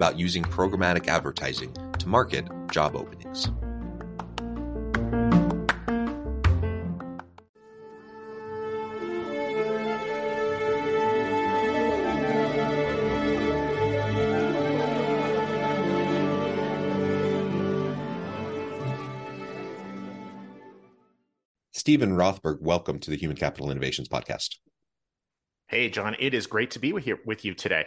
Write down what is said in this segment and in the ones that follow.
about using programmatic advertising to market job openings. Steven Rothberg, welcome to the Human Capital Innovations Podcast. Hey, John, it is great to be with you, with you today.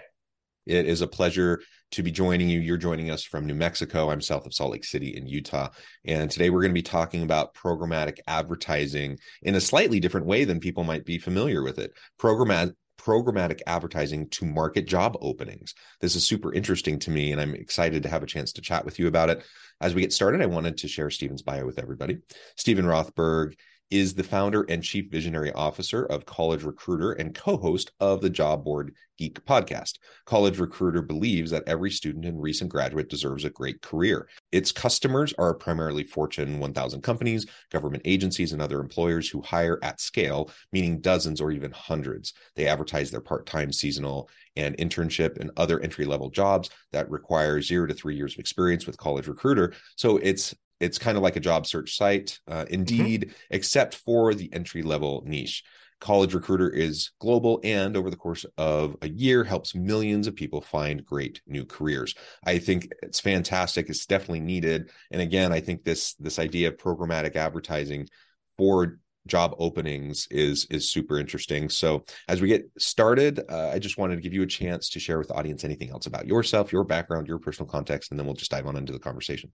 It is a pleasure to be joining you. You're joining us from New Mexico. I'm south of Salt Lake City in Utah. And today we're going to be talking about programmatic advertising in a slightly different way than people might be familiar with it. Programmatic programmatic advertising to market job openings. This is super interesting to me, and I'm excited to have a chance to chat with you about it. As we get started, I wanted to share Steven's bio with everybody. Steven Rothberg is the founder and chief visionary officer of College Recruiter and co host of the Job Board Geek podcast. College Recruiter believes that every student and recent graduate deserves a great career. Its customers are primarily Fortune 1000 companies, government agencies, and other employers who hire at scale, meaning dozens or even hundreds. They advertise their part time, seasonal, and internship and other entry level jobs that require zero to three years of experience with College Recruiter. So it's it's kind of like a job search site, uh, mm-hmm. Indeed, mm-hmm. except for the entry level niche. College Recruiter is global and over the course of a year helps millions of people find great new careers. I think it's fantastic. It's definitely needed. And again, I think this this idea of programmatic advertising for job openings is is super interesting. So as we get started, uh, I just wanted to give you a chance to share with the audience anything else about yourself, your background, your personal context, and then we'll just dive on into the conversation.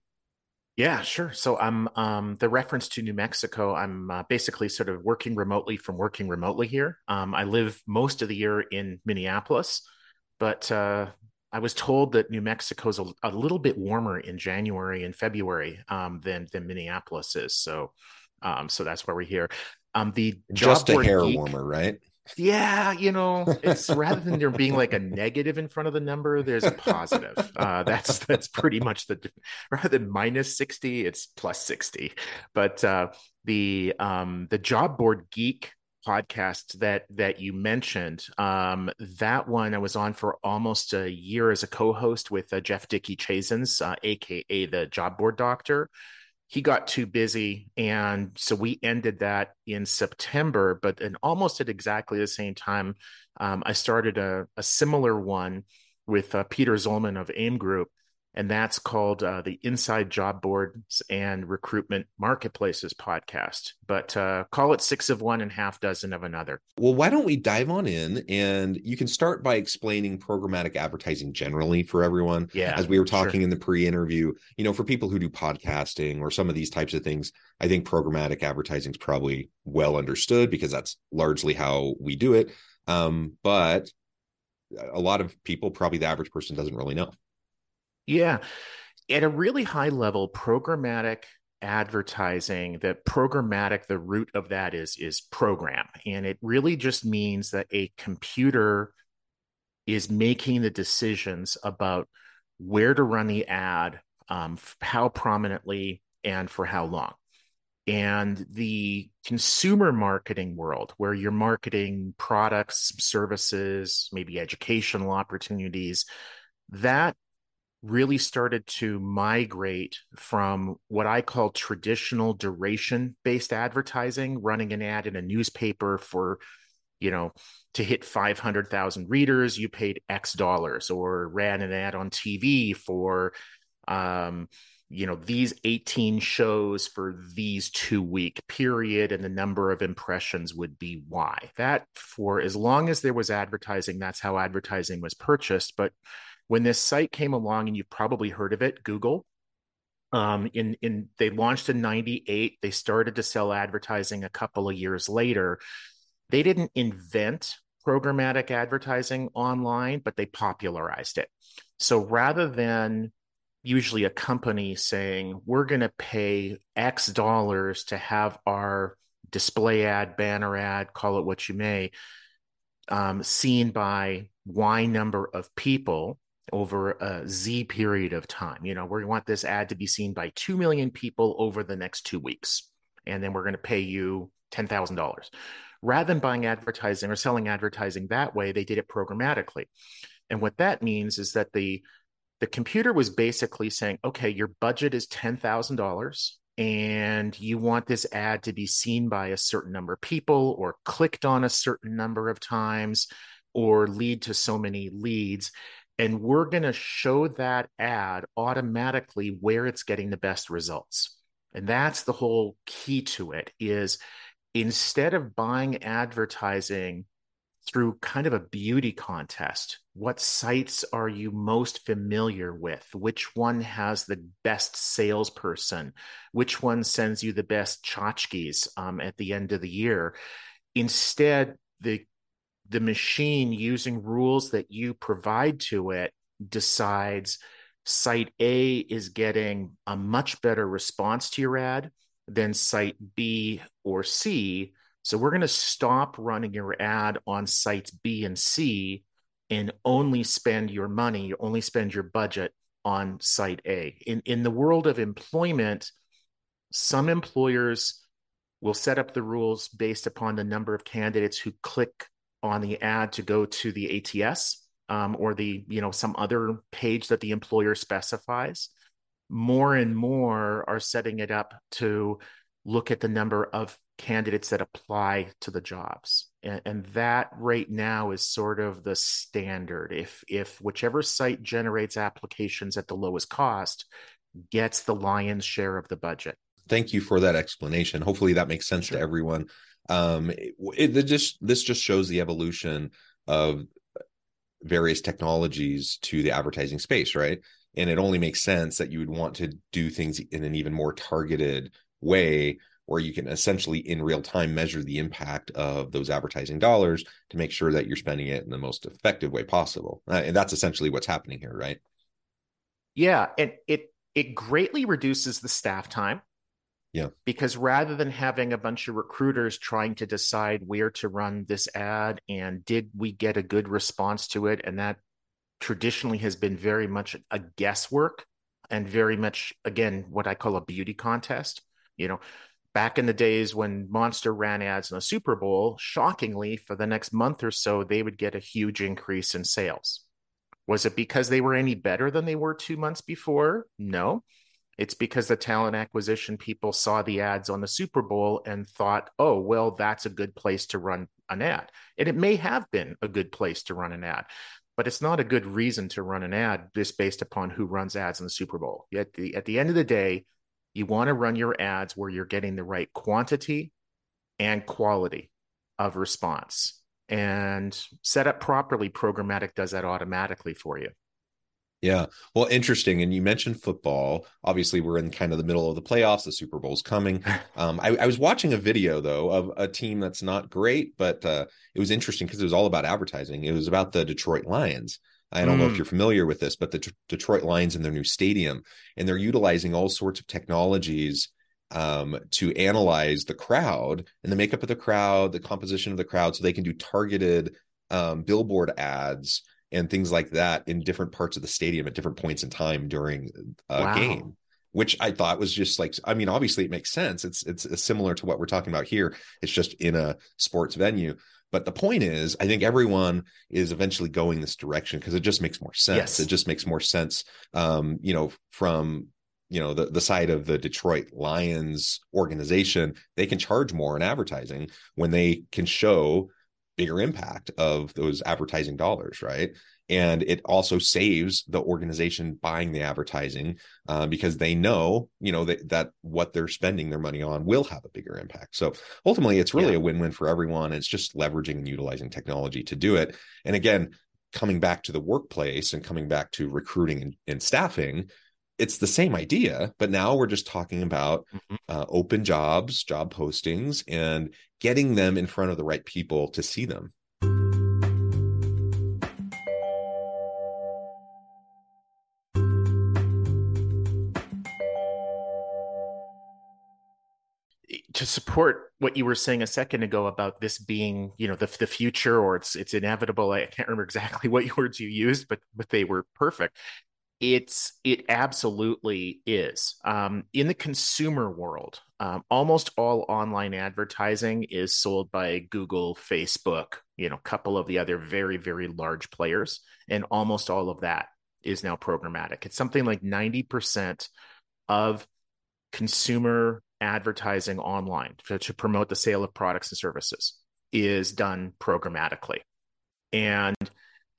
Yeah, sure. So I'm um, the reference to New Mexico. I'm uh, basically sort of working remotely from working remotely here. Um, I live most of the year in Minneapolis, but uh, I was told that New Mexico is a, a, little bit warmer in January and February um, than than Minneapolis is. So, um, so that's why we're here. Um, the just a hair geek, warmer, right? Yeah you know it's rather than there being like a negative in front of the number there's a positive. Uh, that's that's pretty much the rather than minus 60 it's plus 60 but uh, the um the job board geek podcast that that you mentioned um that one i was on for almost a year as a co-host with uh, jeff dickey chasins uh, aka the job board doctor he got too busy and so we ended that in september but and almost at exactly the same time um, i started a, a, similar one with uh, peter zollman of aim group and that's called uh, the Inside Job Boards and Recruitment Marketplaces podcast. But uh, call it six of one and half dozen of another. Well, why don't we dive on in? And you can start by explaining programmatic advertising generally for everyone. Yeah. As we were talking sure. in the pre interview, you know, for people who do podcasting or some of these types of things, I think programmatic advertising is probably well understood because that's largely how we do it. Um, but a lot of people, probably the average person, doesn't really know. Yeah. At a really high level, programmatic advertising that programmatic the root of that is is program and it really just means that a computer is making the decisions about where to run the ad um, how prominently and for how long and the consumer marketing world where you're marketing products services maybe educational opportunities that really started to migrate from what I call traditional duration based advertising, running an ad in a newspaper for, you know, to hit 500,000 readers, you paid X dollars, or ran an ad on TV for, um, you know, these 18 shows for these two week period, and the number of impressions would be Y. That for as long as there was advertising, that's how advertising was purchased. But when this site came along, and you've probably heard of it, Google, um, in in they launched in 98 they started to sell advertising a couple of years later. They didn't invent programmatic advertising online but they popularized it. So rather than usually a company saying we're going to pay x dollars to have our display ad banner ad call it what you may um, seen by y number of people over a z period of time you know we want this ad to be seen by 2 million people over the next two weeks and then we're going to pay you $10000 rather than buying advertising or selling advertising that way they did it programmatically and what that means is that the the computer was basically saying, okay, your budget is $10,000 and you want this ad to be seen by a certain number of people or clicked on a certain number of times or lead to so many leads. And we're going to show that ad automatically where it's getting the best results. And that's the whole key to it is instead of buying advertising through kind of a beauty contest. What sites are you most familiar with? Which one has the best salesperson? Which one sends you the best tchotchkes um, at the end of the year? Instead, the the machine using rules that you provide to it decides site A is getting a much better response to your ad than site B or C so we're going to stop running your ad on sites B and C and only spend your money, only spend your budget on site A. In in the world of employment, some employers will set up the rules based upon the number of candidates who click on the ad to go to the ATS um, or the you know some other page that the employer specifies. More and more are setting it up to look at the number of candidates that apply to the jobs and, and, that right now is sort of the standard if if whichever site generates applications at the lowest cost gets the lion's share of the budget thank you for that explanation hopefully that makes sense sure. to everyone um it, it just this just shows the evolution of various technologies to the advertising space right and it only makes sense that you would want to do things in an even more targeted way where you can essentially in real time measure the impact of those advertising dollars to make sure that you're spending it in the most effective way possible. Uh, and that's essentially what's happening here, right? Yeah, and it it greatly reduces the staff time. Yeah. Because rather than having a bunch of recruiters trying to decide where to run this ad and did we get a good response to it and that traditionally has been very much a guesswork and very much again what I call a beauty contest. You know, back in the days when Monster ran ads in the Super Bowl, shockingly, for the next month or so, they would get a huge increase in sales. Was it because they were any better than they were two months before? No. It's because the talent acquisition people saw the ads on the Super Bowl and thought, oh, well, that's a good place to run an ad. And it may have been a good place to run an ad, but it's not a good reason to run an ad just based upon who runs ads in the Super Bowl. At the, at the end of the day, you want to run your ads where you're getting the right quantity and quality of response. And set up properly, programmatic does that automatically for you. Yeah. Well, interesting. And you mentioned football. Obviously, we're in kind of the middle of the playoffs. The Super Bowl's coming. Um, I, I, was watching a video, though, of a team that's not great, but uh, it was interesting because it was all about advertising. It was about the Detroit Lions. I don't mm. know if mm. you're familiar with this, but the Detroit Lions in their new stadium, and they're utilizing all sorts of technologies um, to analyze the crowd and the makeup of the crowd, the composition of the crowd, so they can do targeted um, billboard ads and things like that in different parts of the stadium at different points in time during a wow. game which I thought was just like I mean obviously it makes sense it's it's similar to what we're talking about here it's just in a sports venue But the point is, I think everyone is eventually going this direction because it just makes more sense. Yes. It just makes more sense, um, you know, from you know the, the side of the detroit lions organization they can charge more in advertising when they can show bigger impact of those advertising dollars right? And it also saves the organization buying the advertising uh, because they know you know that, that what they're spending their money on will have a bigger impact. So ultimately it's really yeah. a win-win for everyone. It's just leveraging and utilizing technology to do it. And again coming back to the workplace and coming back to recruiting and, and staffing it's the same idea, but now we're just talking about mm-hmm. uh, open jobs, job postings, and getting them in front of the right people to see them. to support what you were saying a second ago about this being, you know, the the future or it's it's inevitable. I can't remember exactly what words you used, but but they were perfect it's it absolutely is. Um, in the consumer world um, almost all online advertising is sold by google facebook you know a couple of the other very very large players and almost all of that is now programmatic. It's something like 90% of consumer advertising online to, to promote the sale of products and services is done programmatically. And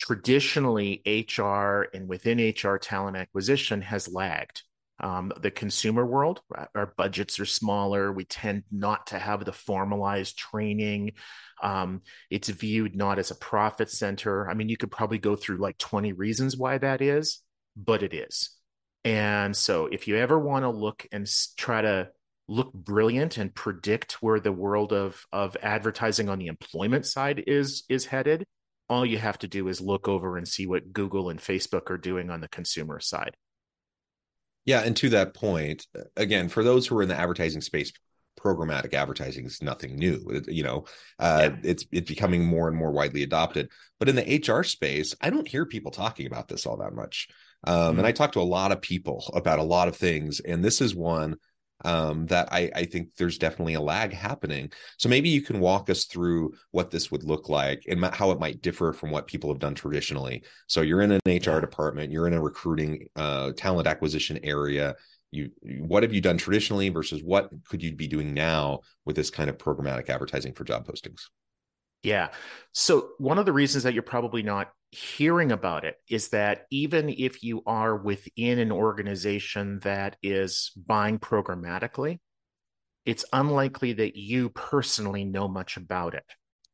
traditionally HR and within HR talent acquisition has lagged. Um, the consumer world, our budgets are smaller. We tend not to have the formalized training. Um, it's viewed not as a profit center. I mean, you could probably go through like 20 reasons why that is, but it is. And so if you ever want to look and try to look brilliant and predict where the world of, of advertising on the employment side is is headed, all you have to do is look over and see what Google and Facebook are doing on the consumer side. Yeah, and to that point, again, for those who are in the advertising space, programmatic advertising is nothing new. It, you know, uh, yeah. it's it's becoming more and more widely adopted. But in the HR space, I don't hear people talking about this all that much. Um, mm-hmm. And I talk to a lot of people about a lot of things, and this is one um, that I, I think there's definitely a lag happening. So maybe you can walk us through what this would look like and how it might differ from what people have done traditionally. So you're in an HR department, you're in a recruiting uh, talent acquisition area. You what have you done traditionally versus what could you be doing now with this kind of programmatic advertising for job postings? Yeah. So one of the reasons that you're probably not hearing about it is that even if you are within an organization that is buying programmatically, it's unlikely that you personally know much about it.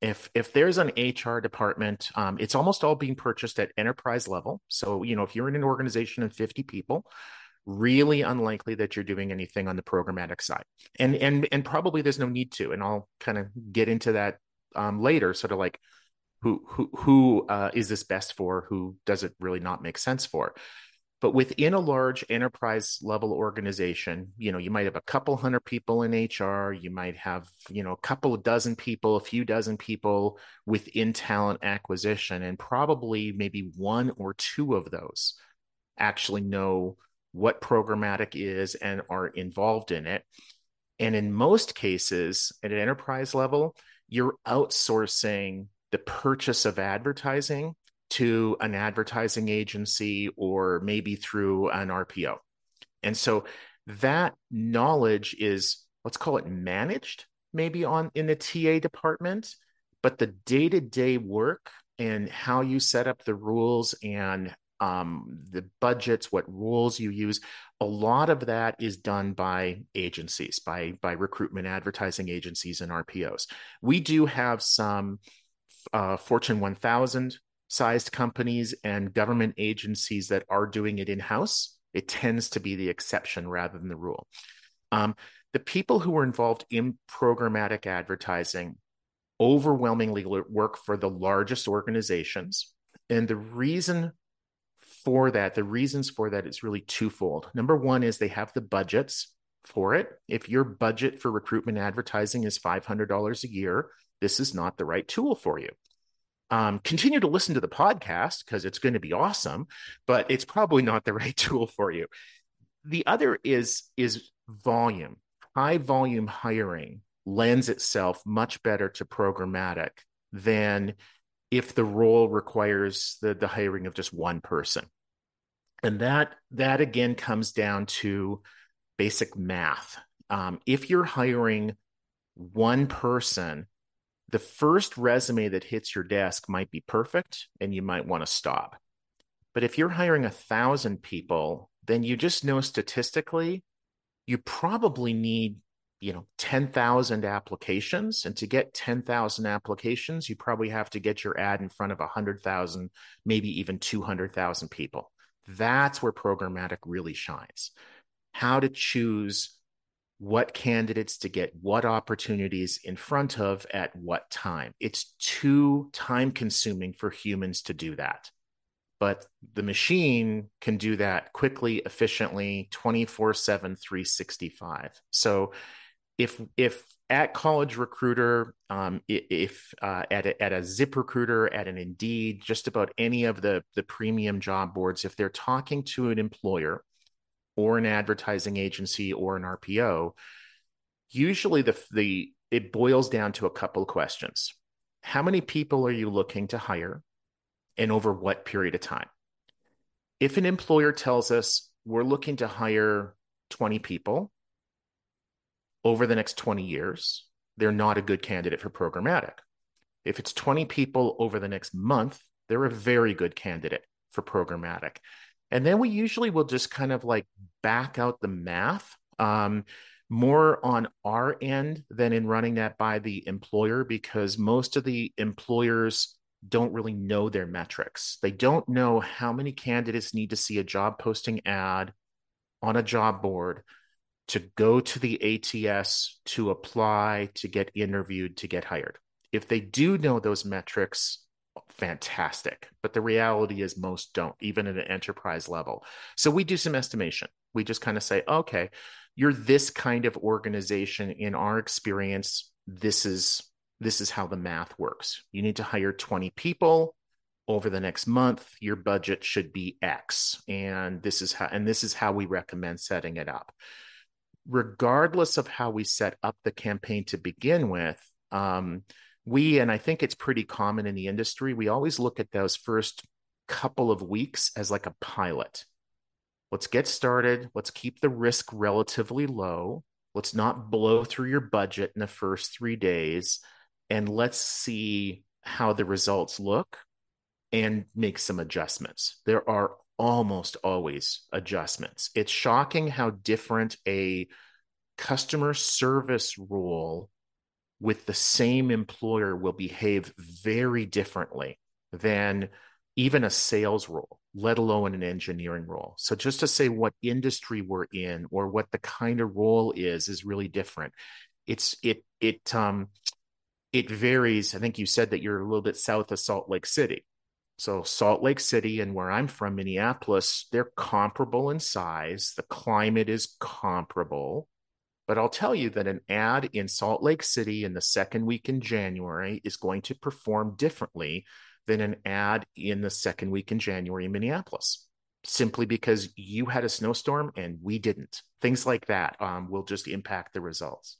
If if there's an HR department, um, it's almost all being purchased at enterprise level. So you know, if you're in an organization of 50 people, really unlikely that you're doing anything on the programmatic side, and and and probably there's no need to. And I'll kind of get into that um, later, sort of like who who who uh, is this best for? Who does it really not make sense for? But within a large enterprise level organization, you know, you might have a couple hundred people in HR, you might have, you know, a couple of dozen people, a few dozen people within talent acquisition, and probably maybe one or two of those actually know what programmatic is and are involved in it. And in most cases, at an enterprise level, you're outsourcing the purchase of advertising to an advertising agency or maybe through an RPO. And so that knowledge is let's call it managed maybe on in the TA department, but the day-to-day work and how you set up the rules and um, the budgets, what rules you use. A lot of that is done by agencies, by by recruitment advertising agencies and RPOs. We do have some uh, Fortune 1000 sized companies and government agencies that are doing it in house. It tends to be the exception rather than the rule. Um, the people who are involved in programmatic advertising overwhelmingly work for the largest organizations. And the reason for that, the reasons for that is really twofold. Number one is they have the budgets for it. If your budget for recruitment advertising is $500 a year, this is not the right tool for you. Um, continue to listen to the podcast because it's going to be awesome, but it's probably not the right tool for you. The other is is volume. High volume hiring lends itself much better to programmatic than if the role requires the, the hiring of just one person. And that that again comes down to basic math. Um, if you're hiring one person, the first resume that hits your desk might be perfect and you might want to stop. But if you're hiring a thousand people, then you just know statistically you probably need you know 10,000 applications and to get 10,000 applications you probably have to get your ad in front of 100,000 maybe even 200,000 people that's where programmatic really shines. How to choose what candidates to get what opportunities in front of at what time. It's too time consuming for humans to do that. But the machine can do that quickly efficiently 24 7 365 so if if at college recruiter um, if uh, at, a, at a zip recruiter at an indeed just about any of the the premium job boards if they're talking to an employer or an advertising agency or an rpo usually the the it boils down to a couple questions how many people are you looking to hire and over what period of time. If an employer tells us we're looking to hire 20 people over the next 20 years, they're not a good candidate for programmatic. If it's 20 people over the next month, they're a very good candidate for programmatic. And then we usually will just kind of like back out the math um, more on our end than in running that by the employer because most of the employers don't really know their metrics. They don't know how many candidates need to see a job posting ad on a job board to go to the ATS to apply, to get interviewed, to get hired. If they do know those metrics, fantastic. But the reality is, most don't, even at an enterprise level. So we do some estimation. We just kind of say, okay, you're this kind of organization. In our experience, this is this is how the math works. You need to hire 20 people over the next month. Your budget should be X. And this is how and this is how we recommend setting it up. Regardless of how we set up the campaign to begin with, um, we and I think it's pretty common in the industry, we always look at those first couple of weeks as like a pilot. Let's get started. Let's keep the risk relatively low. Let's not blow through your budget in the first three days and let's see how the results look and make some adjustments. There are almost always adjustments. It's shocking how different a customer service role with the same employer will behave very differently than even a sales role, let alone an engineering role. So just to say what industry we're in or what the kind of role is is really different. It's it it um it varies. I think you said that you're a little bit south of Salt Lake City. So, Salt Lake City and where I'm from, Minneapolis, they're comparable in size. The climate is comparable. But I'll tell you that an ad in Salt Lake City in the second week in January is going to perform differently than an ad in the second week in January in Minneapolis, simply because you had a snowstorm and we didn't. Things like that um, will just impact the results.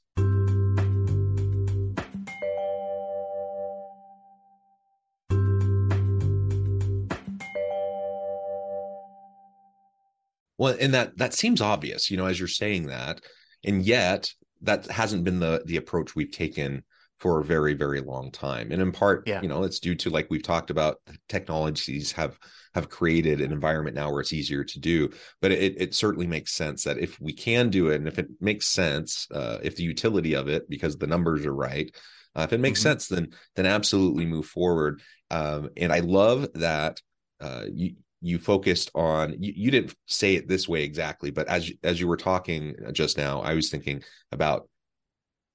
Well, and that that seems obvious, you know, as you're saying that, and yet that hasn't been the the approach we've taken for a very very long time and in part yeah. you know it's due to like we've talked about technologies have have created an environment now where it's easier to do but it, it certainly makes sense that if we can do it and if it makes sense uh, if the utility of it because the numbers are right uh, if it makes mm-hmm. sense then then absolutely move forward um, and i love that uh, you you focused on you, you didn't say it this way exactly but as as you were talking just now i was thinking about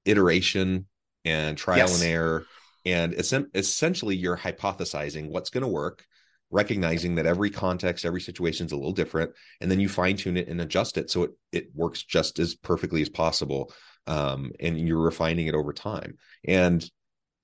iteration and trial yes. and error and it's essentially you're hypothesizing what's going to work recognizing that every context every situation is a little different and then you fine tune it and adjust it so it, it works just as perfectly as possible um, and you're refining it over time and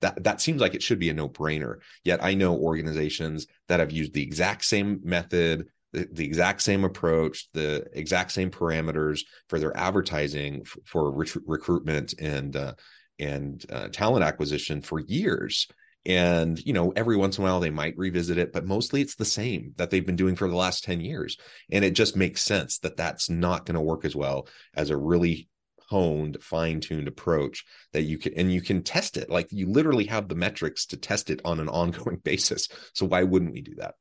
that that seems like it should be a no-brainer. Yet i know organizations that have used the exact same method the, the exact same approach the exact same parameters for their advertising f- for recruitment and uh, and uh, talent acquisition for years. And you know every once in a while they might revisit it but mostly it's the same that they've been doing for the last 10 years. And it just makes sense that that's not going to work as well as a really honed fine-tuned approach that you can and you can test it. Like you literally have the metrics to test it on an ongoing basis. So why wouldn't we do that?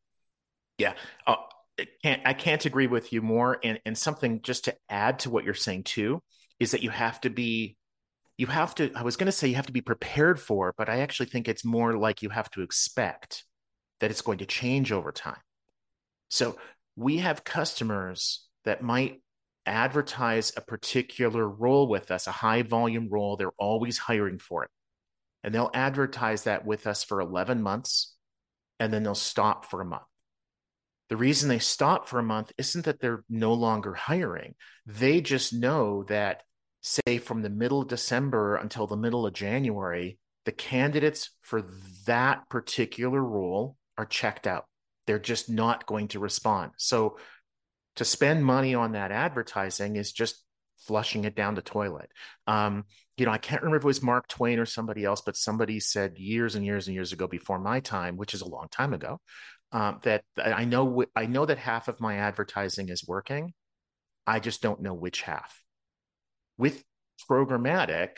Yeah. Uh, I can't I can't agree with you more. And and something just to add to what you're saying too is that you have to be you have to i was going to say you have to be prepared for but i actually think it's more like you have to expect that it's going to change over time. So we have customers that might advertise a particular role with us a high volume role they're always hiring for it and they'll advertise that with us for 11 months and then they'll stop for a month the reason they stop for a month isn't that they're no longer hiring they just know that say from the middle of December until the middle of January, the candidates for that particular role are checked out. They're just not going to respond. So to spend money on that advertising is just flushing it down the toilet. Um, you know, I can't remember if it was Mark Twain or somebody else, but somebody said years and years and years ago before my time, which is a long time ago, um, that I know I know that half of my advertising is working. I just don't know which half with programmatic,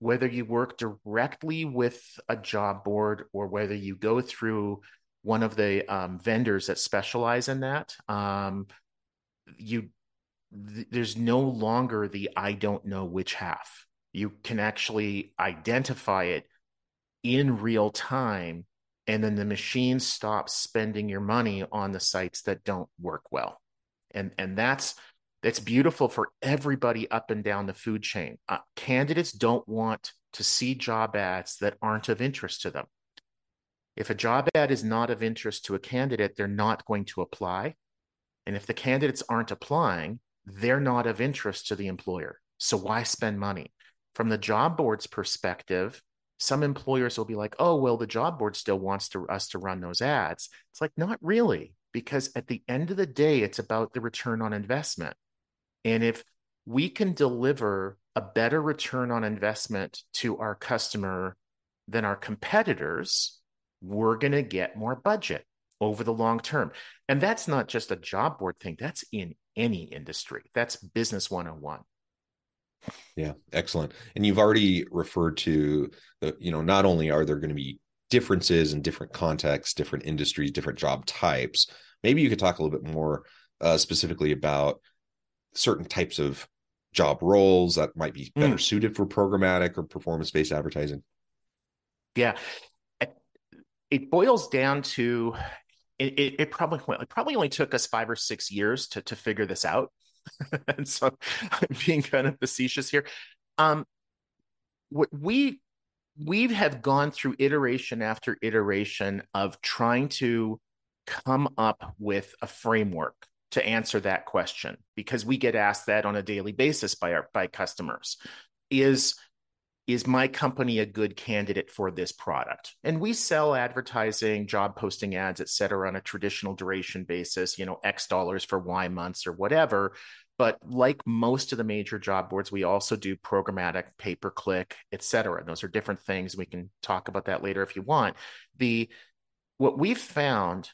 whether you work directly with a job board or whether you go through one of the um, vendors that specialize in that, um, you th- there's no longer the I don't know which half. You can actually identify it in real time, and then the machine stops spending your money on the sites that don't work well, and and that's that's beautiful for everybody up and down the food chain. Uh, candidates don't want to see job ads that aren't of interest to them. If a job ad is not of interest to a candidate, they're not going to apply. And if the candidates aren't applying, they're not of interest to the employer. So why spend money? From the job board's perspective, some employers will be like, oh, well, the job board still wants to, us to run those ads. It's like, not really, because at the end of the day, it's about the return on investment. And if we can deliver a better return on investment to our customer than our competitors, we're going to get more budget over the long term. And that's not just a job board thing, that's in any industry. That's business 101. Yeah, excellent. And you've already referred to the, you know, not only are there going to be differences in different contexts, different industries, different job types, maybe you could talk a little bit more uh, specifically about certain types of job roles that might be better mm. suited for programmatic or performance based advertising? Yeah, it boils down to it, it, it, probably it probably only took us five or six years to to figure this out. and so I'm being kind of facetious here. Um, we we have gone through iteration after iteration of trying to come up with a framework to answer that question because we get asked that on a daily basis by our by customers is is my company a good candidate for this product? And we sell advertising job posting ads et cetera on a traditional duration basis you know x dollars for y months or whatever. But like most of the major job boards we also do programmatic pay per click et cetera. Those are different things. We can talk about that later if you want. The what we've found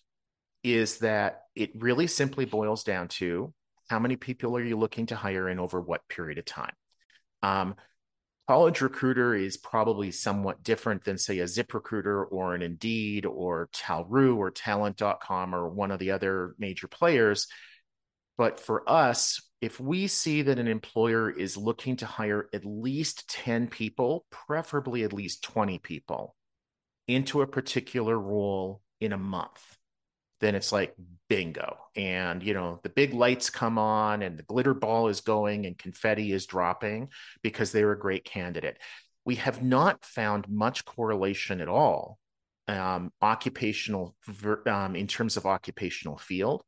is that it really simply boils down to how many people are you looking to hire in over what period of time. Um, college recruiter is probably somewhat different than say a zip recruiter or an indeed or talroo or talent.com or one of the other major players. But for us if we see that an employer is looking to hire at least 10 people preferably at least 20 people into a particular role in a month then it's like bingo. And, you know, the big lights come on and the glitter ball is going and confetti is dropping because they're a great candidate. We have not found much correlation at all, um, occupational, um, in terms of occupational field.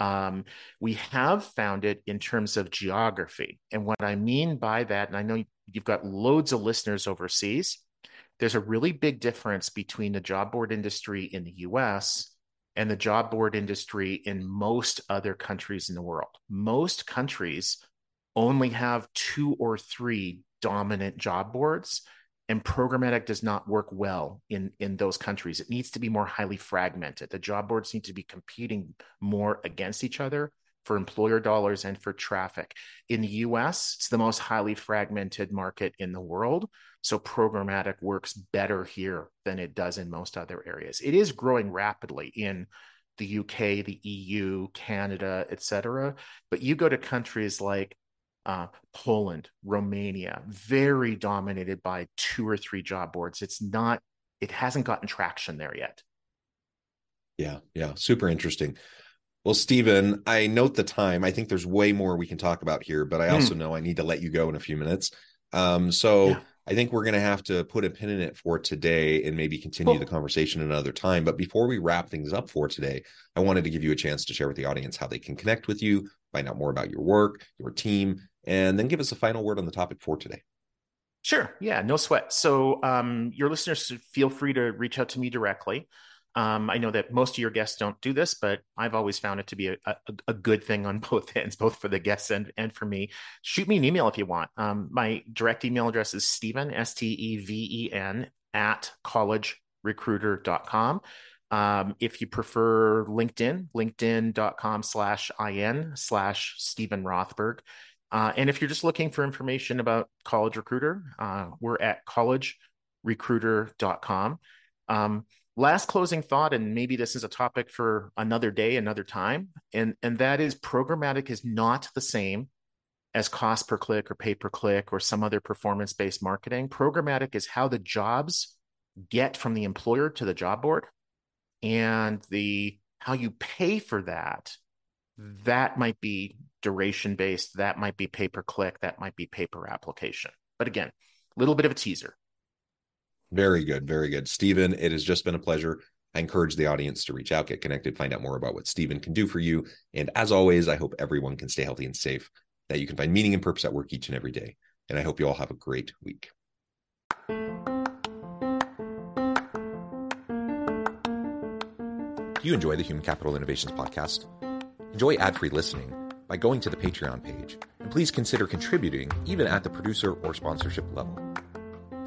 Um, we have found it in terms of geography. And what I mean by that, and I know you've got loads of listeners overseas, there's a really big difference between the job board industry in the US and the job board industry in most other countries in the world. Most countries only have two or three dominant job boards. and programmatic does not work well in in those countries it needs to be more highly fragmented the job boards need to be competing more against each other for employer dollars and for traffic in the US it's the most highly fragmented market in the world so programmatic works better here than it does in most other areas it is growing rapidly in the UK the EU Canada etc but you go to countries like uh, Poland, Romania, very dominated by two or three job boards. It's not, it hasn't gotten traction there yet. Yeah, yeah, super interesting. Well, Steven, I note the time. I think there's way more we can talk about here, but I also mm. know I need to let you go in a few minutes. Um, so yeah. I think we're going to have to put a pin in it for today and maybe continue cool. the conversation another time. But before we wrap things up for today, I wanted to give you a chance to share with the audience how they can connect with you, find out more about your work, your team, and then give us a final word on the topic for today. Sure. Yeah, no sweat. So, um, your listeners feel free to reach out to me directly. Um, I know that most of your guests don't do this, but I've always found it to be a, a, a, good thing on both ends, both for the guests and, and for me. Shoot me an email if you want. Um, my direct email address is Steven, S T E V E N, at collegerecruiter.com. Um, if you prefer LinkedIn, linkedin.com slash IN slash Steven Rothberg. Uh, and if you're just looking for information about College Recruiter, uh, we're at collegerecruiter.com. Um, last closing thought, and maybe this is a topic for another day, another time, and, and that is programmatic is not the same as cost per click or pay per click or some other performance based marketing. Programmatic is how the jobs get from the employer to the job board and the how you pay for that that might be duration based, that might be pay per click, that might be pay per application. But again, a little bit of a teaser. Very good. Very good. Steven, it has just been a pleasure. I encourage the audience to reach out, get connected, find out more about what Steven can do for you. And as always, I hope everyone can stay healthy and safe, that you can find meaning and purpose at work each and every day. And I hope you all have a great week. Do you enjoy the Human Capital Innovations podcast? Enjoy ad free listening by going to the Patreon page, and please consider contributing even at the producer or sponsorship level.